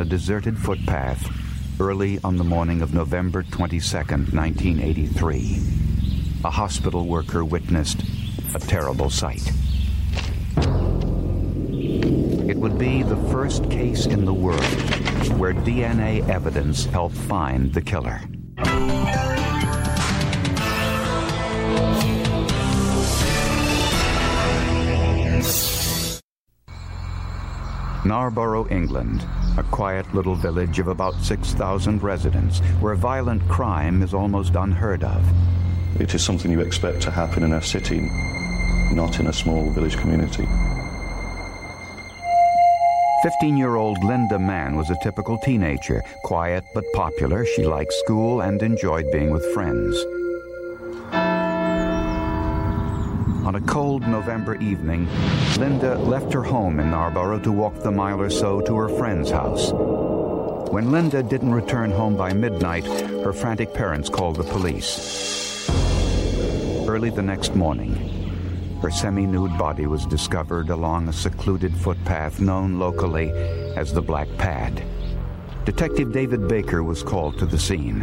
a deserted footpath early on the morning of November 22, 1983. A hospital worker witnessed a terrible sight. It would be the first case in the world where DNA evidence helped find the killer. Narborough, England, a quiet little village of about 6,000 residents where violent crime is almost unheard of. It is something you expect to happen in a city, not in a small village community. 15 year old Linda Mann was a typical teenager, quiet but popular. She liked school and enjoyed being with friends. On a cold November evening, Linda left her home in Narborough to walk the mile or so to her friend's house. When Linda didn't return home by midnight, her frantic parents called the police. Early the next morning, her semi-nude body was discovered along a secluded footpath known locally as the Black Pad. Detective David Baker was called to the scene.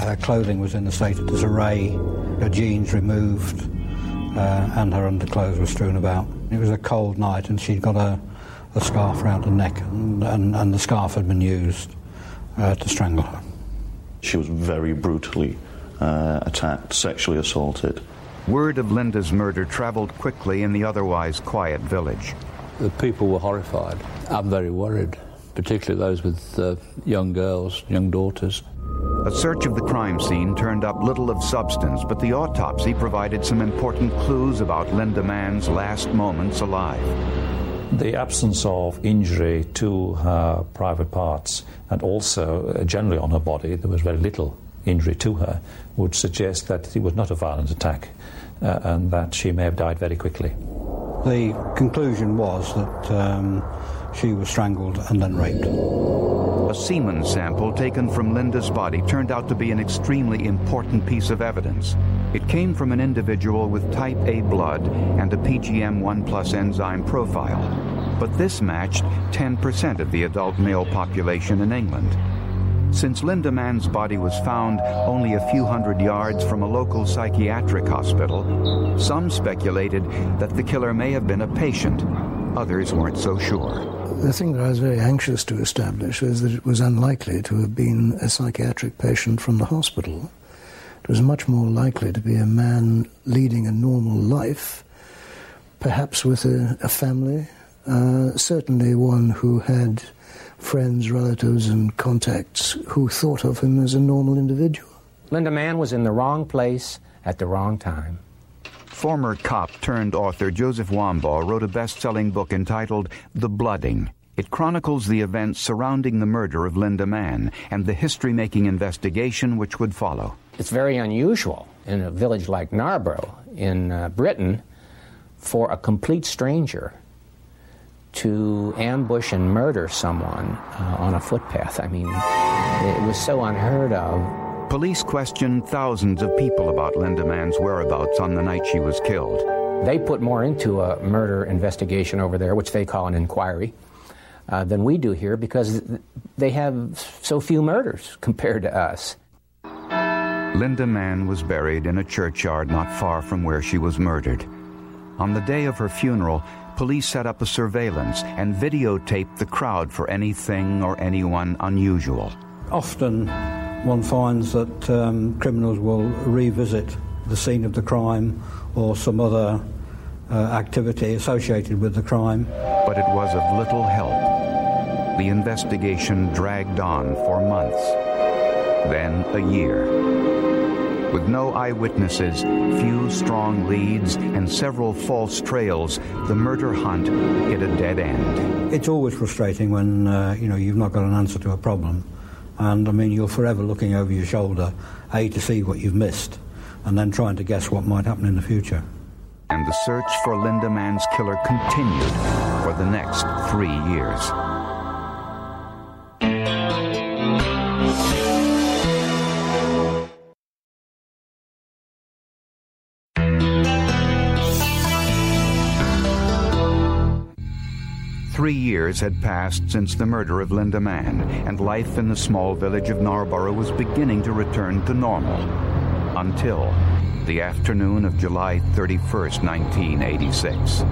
Her clothing was in a state of disarray, her jeans removed, uh, and her underclothes were strewn about. It was a cold night, and she'd got a, a scarf around her neck, and, and, and the scarf had been used uh, to strangle her. She was very brutally uh, attacked, sexually assaulted. Word of Linda's murder traveled quickly in the otherwise quiet village. The people were horrified. I'm very worried, particularly those with uh, young girls, young daughters. A search of the crime scene turned up little of substance, but the autopsy provided some important clues about Linda Mann's last moments alive. The absence of injury to her private parts and also uh, generally on her body, there was very little injury to her, would suggest that it was not a violent attack uh, and that she may have died very quickly. The conclusion was that um, she was strangled and then raped. Semen sample taken from Linda's body turned out to be an extremely important piece of evidence. It came from an individual with type A blood and a PGM1 plus enzyme profile. But this matched 10% of the adult male population in England. Since Linda Mann's body was found only a few hundred yards from a local psychiatric hospital, some speculated that the killer may have been a patient. Others weren't so sure. The thing that I was very anxious to establish is that it was unlikely to have been a psychiatric patient from the hospital. It was much more likely to be a man leading a normal life, perhaps with a, a family, uh, certainly one who had friends, relatives, and contacts who thought of him as a normal individual. Linda Mann was in the wrong place at the wrong time. Former cop turned author Joseph Wambaugh wrote a best selling book entitled The Blooding. It chronicles the events surrounding the murder of Linda Mann and the history making investigation which would follow. It's very unusual in a village like Narborough in uh, Britain for a complete stranger to ambush and murder someone uh, on a footpath. I mean, it was so unheard of. Police questioned thousands of people about Linda Mann's whereabouts on the night she was killed. They put more into a murder investigation over there, which they call an inquiry, uh, than we do here because they have so few murders compared to us. Linda Mann was buried in a churchyard not far from where she was murdered. On the day of her funeral, police set up a surveillance and videotaped the crowd for anything or anyone unusual. Often one finds that um, criminals will revisit the scene of the crime or some other uh, activity associated with the crime. But it was of little help. The investigation dragged on for months, then a year. With no eyewitnesses, few strong leads, and several false trails, the murder hunt hit a dead end. It's always frustrating when uh, you know you've not got an answer to a problem and I mean, you're forever looking over your shoulder, A, to see what you've missed, and then trying to guess what might happen in the future. And the search for Linda Mann's killer continued for the next three years. Three years had passed since the murder of Linda Mann, and life in the small village of Narborough was beginning to return to normal. Until the afternoon of July 31st, 1986.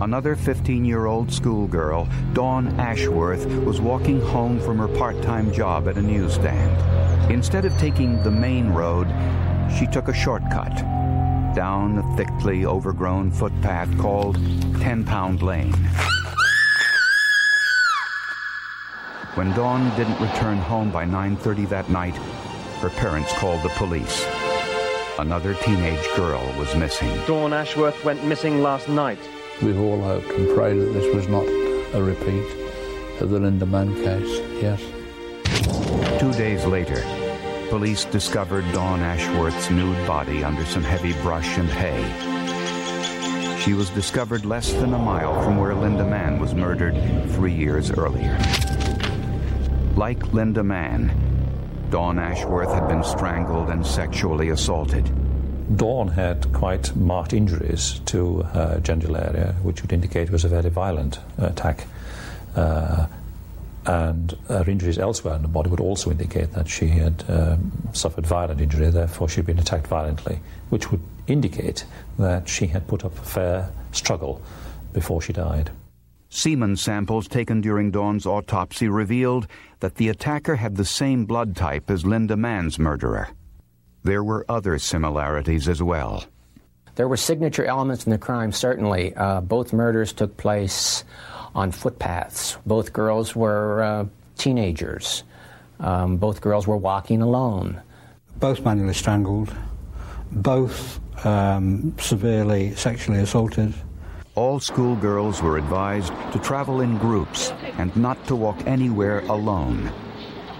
Another 15 year old schoolgirl, Dawn Ashworth, was walking home from her part time job at a newsstand. Instead of taking the main road, she took a shortcut down a thickly overgrown footpath called Ten Pound Lane. When Dawn didn't return home by 9:30 that night, her parents called the police. Another teenage girl was missing. Dawn Ashworth went missing last night. We've all hoped and prayed that this was not a repeat of the Linda Mann case, yes. Two days later, police discovered Dawn Ashworth's nude body under some heavy brush and hay. She was discovered less than a mile from where Linda Mann was murdered three years earlier. Like Linda Mann, Dawn Ashworth had been strangled and sexually assaulted. Dawn had quite marked injuries to her genital area, which would indicate it was a very violent attack. Uh, and her injuries elsewhere in the body would also indicate that she had um, suffered violent injury, therefore she'd been attacked violently, which would indicate that she had put up a fair struggle before she died. Semen samples taken during Dawn's autopsy revealed that the attacker had the same blood type as Linda Mann's murderer. There were other similarities as well. There were signature elements in the crime, certainly. Uh, both murders took place on footpaths. Both girls were uh, teenagers. Um, both girls were walking alone. Both manually strangled, both um, severely sexually assaulted. All schoolgirls were advised to travel in groups and not to walk anywhere alone.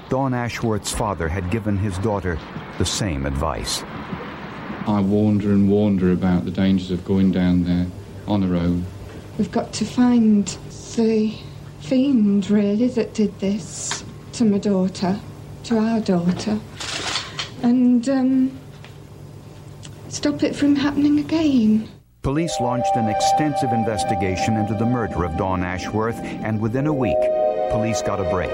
Dawn Ashworth's father had given his daughter the same advice. I warned her and warned her about the dangers of going down there on her own. We've got to find the fiend, really, that did this to my daughter, to our daughter, and um, stop it from happening again. Police launched an extensive investigation into the murder of Dawn Ashworth, and within a week, police got a break.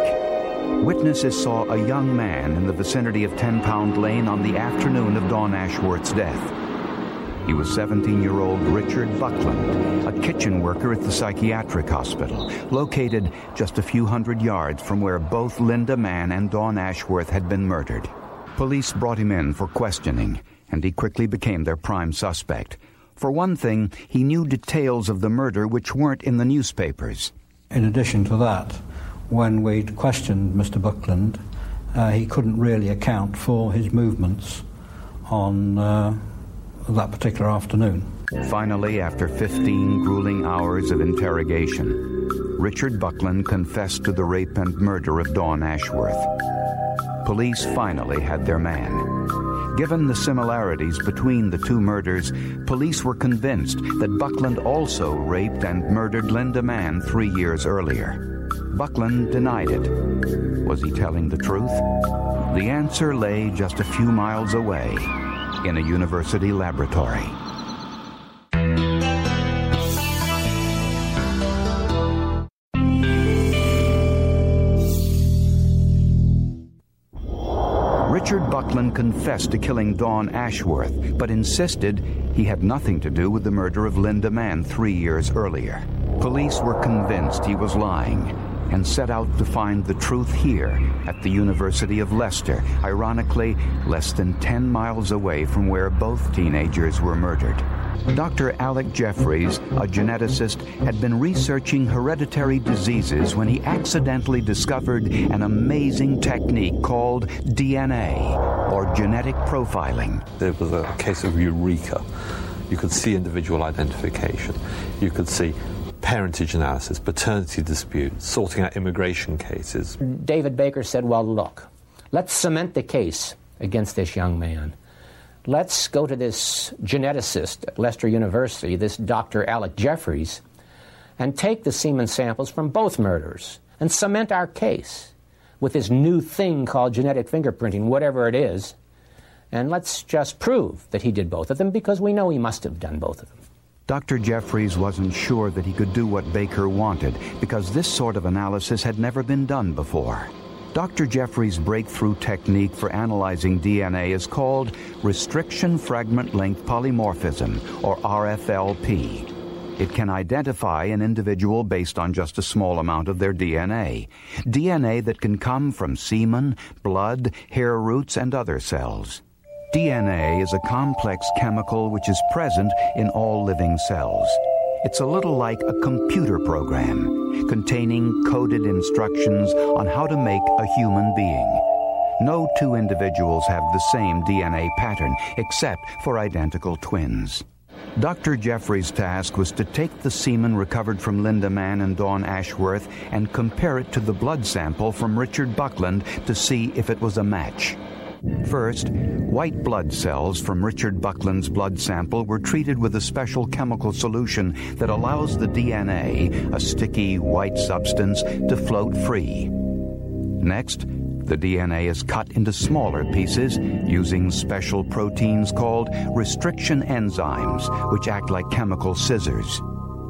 Witnesses saw a young man in the vicinity of Ten Pound Lane on the afternoon of Dawn Ashworth's death. He was 17 year old Richard Buckland, a kitchen worker at the psychiatric hospital, located just a few hundred yards from where both Linda Mann and Dawn Ashworth had been murdered. Police brought him in for questioning, and he quickly became their prime suspect. For one thing, he knew details of the murder which weren't in the newspapers. In addition to that, when we questioned Mr. Buckland, uh, he couldn't really account for his movements on uh, that particular afternoon. Finally, after 15 grueling hours of interrogation, Richard Buckland confessed to the rape and murder of Dawn Ashworth. Police finally had their man. Given the similarities between the two murders, police were convinced that Buckland also raped and murdered Linda Mann three years earlier. Buckland denied it. Was he telling the truth? The answer lay just a few miles away in a university laboratory. Richard confessed to killing Dawn Ashworth, but insisted he had nothing to do with the murder of Linda Mann three years earlier. Police were convinced he was lying and set out to find the truth here at the University of Leicester, ironically, less than 10 miles away from where both teenagers were murdered. Dr. Alec Jeffreys, a geneticist, had been researching hereditary diseases when he accidentally discovered an amazing technique called DNA, or genetic profiling. There was a case of eureka. You could see individual identification. You could see parentage analysis, paternity disputes, sorting out immigration cases. David Baker said, Well, look, let's cement the case against this young man. Let's go to this geneticist at Leicester University, this Dr. Alec Jeffreys, and take the semen samples from both murders and cement our case with this new thing called genetic fingerprinting, whatever it is. And let's just prove that he did both of them because we know he must have done both of them. Dr. Jeffreys wasn't sure that he could do what Baker wanted because this sort of analysis had never been done before. Dr. Jeffreys' breakthrough technique for analyzing DNA is called restriction fragment length polymorphism, or RFLP. It can identify an individual based on just a small amount of their DNA. DNA that can come from semen, blood, hair roots, and other cells. DNA is a complex chemical which is present in all living cells. It's a little like a computer program containing coded instructions on how to make a human being. No two individuals have the same DNA pattern except for identical twins. Dr. Jeffreys' task was to take the semen recovered from Linda Mann and Dawn Ashworth and compare it to the blood sample from Richard Buckland to see if it was a match. First, white blood cells from Richard Buckland's blood sample were treated with a special chemical solution that allows the DNA, a sticky white substance, to float free. Next, the DNA is cut into smaller pieces using special proteins called restriction enzymes, which act like chemical scissors.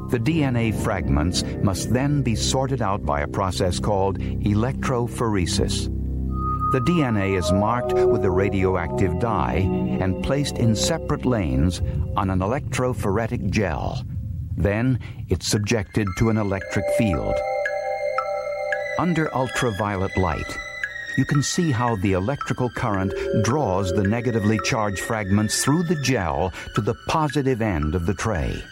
The DNA fragments must then be sorted out by a process called electrophoresis. The DNA is marked with a radioactive dye and placed in separate lanes on an electrophoretic gel. Then it's subjected to an electric field. Under ultraviolet light, you can see how the electrical current draws the negatively charged fragments through the gel to the positive end of the tray.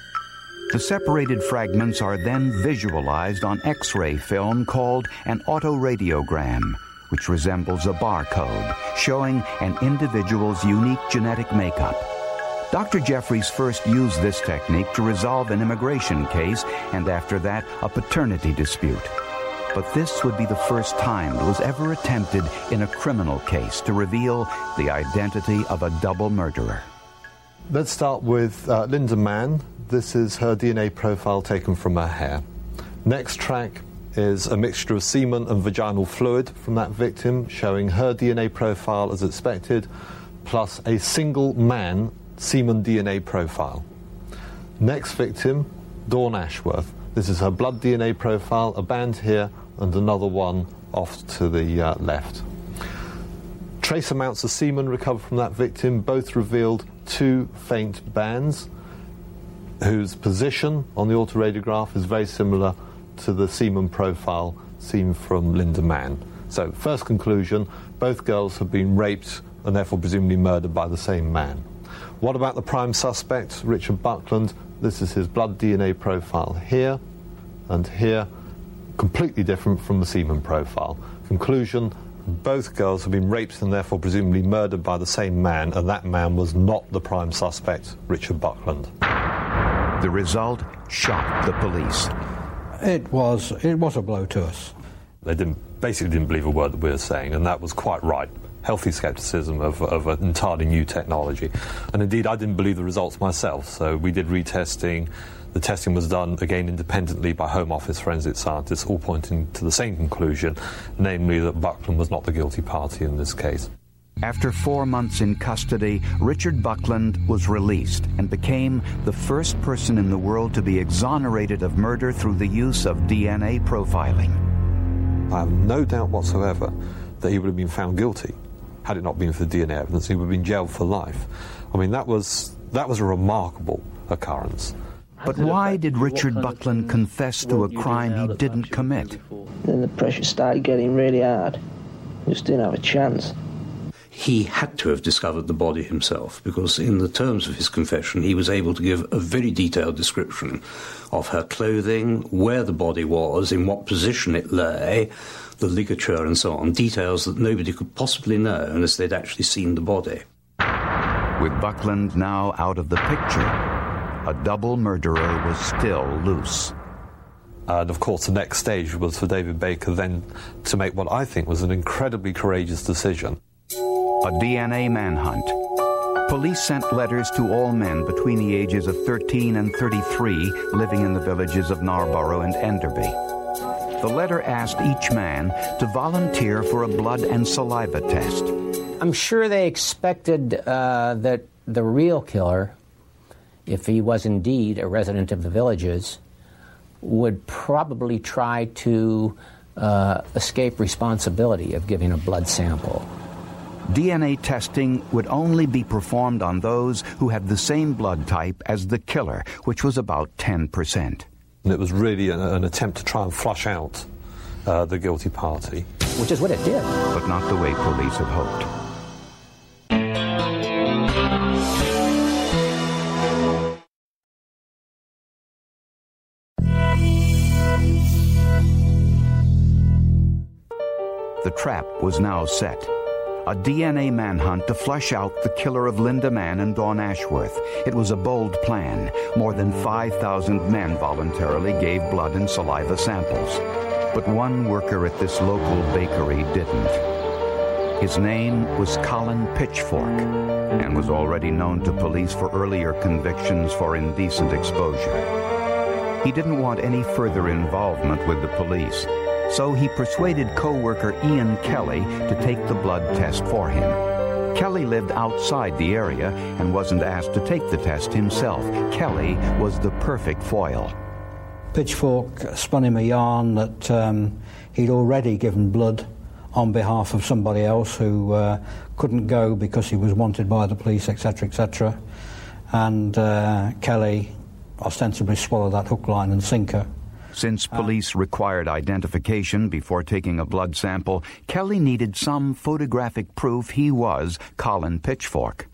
The separated fragments are then visualized on X ray film called an autoradiogram which resembles a barcode showing an individual's unique genetic makeup. Dr. Jeffreys first used this technique to resolve an immigration case and after that a paternity dispute. But this would be the first time it was ever attempted in a criminal case to reveal the identity of a double murderer. Let's start with uh, Linda Mann. This is her DNA profile taken from her hair. Next track is a mixture of semen and vaginal fluid from that victim, showing her DNA profile as expected, plus a single man semen DNA profile. Next victim, Dawn Ashworth. This is her blood DNA profile, a band here and another one off to the uh, left. Trace amounts of semen recovered from that victim both revealed two faint bands whose position on the autoradiograph is very similar to the semen profile seen from Linda Mann. So, first conclusion both girls have been raped and therefore presumably murdered by the same man. What about the prime suspect, Richard Buckland? This is his blood DNA profile here and here, completely different from the semen profile. Conclusion both girls have been raped and therefore presumably murdered by the same man, and that man was not the prime suspect, Richard Buckland. The result shocked the police. It was, it was a blow to us. They didn't, basically didn't believe a word that we were saying, and that was quite right. Healthy scepticism of, of an entirely new technology. And indeed, I didn't believe the results myself, so we did retesting. The testing was done again independently by Home Office forensic scientists, all pointing to the same conclusion, namely that Buckland was not the guilty party in this case. After four months in custody, Richard Buckland was released and became the first person in the world to be exonerated of murder through the use of DNA profiling. I have no doubt whatsoever that he would have been found guilty had it not been for the DNA evidence. He would have been jailed for life. I mean, that was, that was a remarkable occurrence. But why did Richard Buckland confess to a crime he didn't commit? Then the pressure started getting really hard. Just didn't have a chance he had to have discovered the body himself because, in the terms of his confession, he was able to give a very detailed description of her clothing, where the body was, in what position it lay, the ligature, and so on. Details that nobody could possibly know unless they'd actually seen the body. With Buckland now out of the picture, a double murderer was still loose. And of course, the next stage was for David Baker then to make what I think was an incredibly courageous decision a DNA manhunt. Police sent letters to all men between the ages of 13 and 33 living in the villages of Narborough and Enderby. The letter asked each man to volunteer for a blood and saliva test. I'm sure they expected uh, that the real killer if he was indeed a resident of the villages, would probably try to uh, escape responsibility of giving a blood sample. DNA testing would only be performed on those who had the same blood type as the killer, which was about 10%. And it was really an, an attempt to try and flush out uh, the guilty party. Which is what it did. But not the way police had hoped. The trap was now set. A DNA manhunt to flush out the killer of Linda Mann and Dawn Ashworth. It was a bold plan. More than 5,000 men voluntarily gave blood and saliva samples. But one worker at this local bakery didn't. His name was Colin Pitchfork and was already known to police for earlier convictions for indecent exposure. He didn't want any further involvement with the police so he persuaded co-worker Ian Kelly to take the blood test for him. Kelly lived outside the area and wasn't asked to take the test himself. Kelly was the perfect foil. Pitchfork spun him a yarn that um, he'd already given blood on behalf of somebody else who uh, couldn't go because he was wanted by the police, etc., etc. And uh, Kelly ostensibly swallowed that hook, line, and sinker. Since ah. police required identification before taking a blood sample, Kelly needed some photographic proof he was Colin Pitchfork.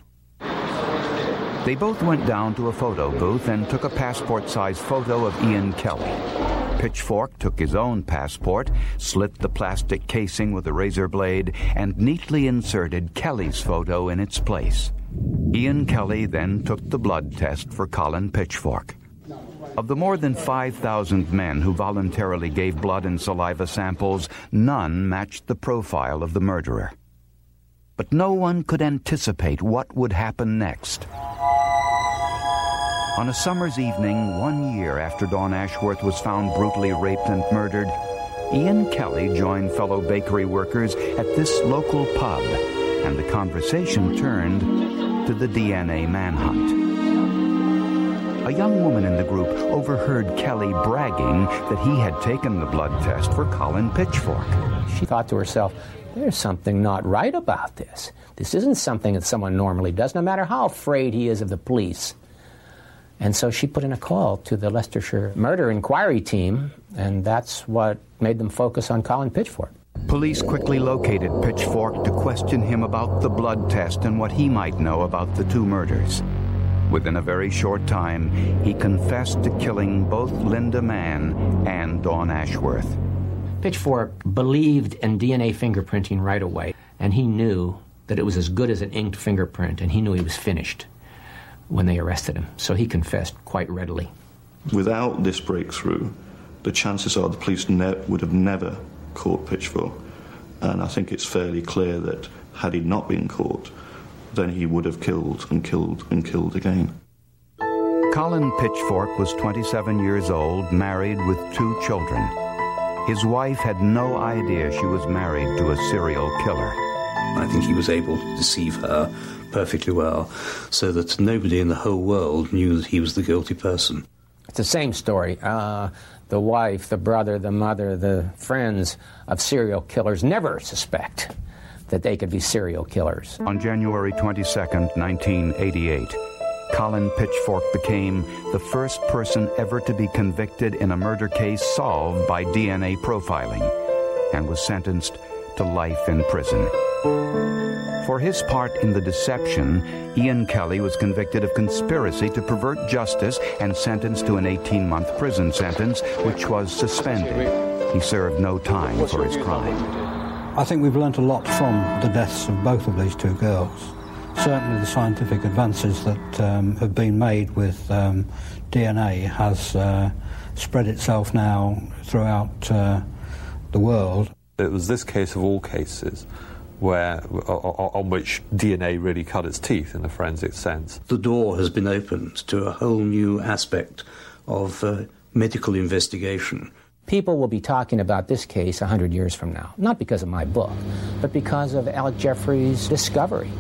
They both went down to a photo booth and took a passport-sized photo of Ian Kelly. Pitchfork took his own passport, slit the plastic casing with a razor blade, and neatly inserted Kelly's photo in its place. Ian Kelly then took the blood test for Colin Pitchfork. Of the more than 5,000 men who voluntarily gave blood and saliva samples, none matched the profile of the murderer. But no one could anticipate what would happen next. On a summer's evening, one year after Dawn Ashworth was found brutally raped and murdered, Ian Kelly joined fellow bakery workers at this local pub, and the conversation turned to the DNA manhunt. A young woman in the group overheard Kelly bragging that he had taken the blood test for Colin Pitchfork. She thought to herself, there's something not right about this. This isn't something that someone normally does, no matter how afraid he is of the police. And so she put in a call to the Leicestershire Murder Inquiry Team, and that's what made them focus on Colin Pitchfork. Police quickly located Pitchfork to question him about the blood test and what he might know about the two murders. Within a very short time, he confessed to killing both Linda Mann and Dawn Ashworth. Pitchfork believed in DNA fingerprinting right away, and he knew that it was as good as an inked fingerprint, and he knew he was finished when they arrested him. So he confessed quite readily. Without this breakthrough, the chances are the police ne- would have never caught Pitchfork. And I think it's fairly clear that had he not been caught, then he would have killed and killed and killed again. Colin Pitchfork was 27 years old, married with two children. His wife had no idea she was married to a serial killer. I think he was able to deceive her perfectly well so that nobody in the whole world knew that he was the guilty person. It's the same story. Uh, the wife, the brother, the mother, the friends of serial killers never suspect that they could be serial killers. On January 22, 1988, Colin Pitchfork became the first person ever to be convicted in a murder case solved by DNA profiling and was sentenced to life in prison. For his part in the deception, Ian Kelly was convicted of conspiracy to pervert justice and sentenced to an 18 month prison sentence, which was suspended. He served no time for his crime. I think we've learnt a lot from the deaths of both of these two girls. Certainly, the scientific advances that um, have been made with um, DNA has uh, spread itself now throughout uh, the world. It was this case of all cases where on which DNA really cut its teeth in a forensic sense. The door has been opened to a whole new aspect of uh, medical investigation people will be talking about this case 100 years from now. Not because of my book, but because of Alec Jeffreys' discovery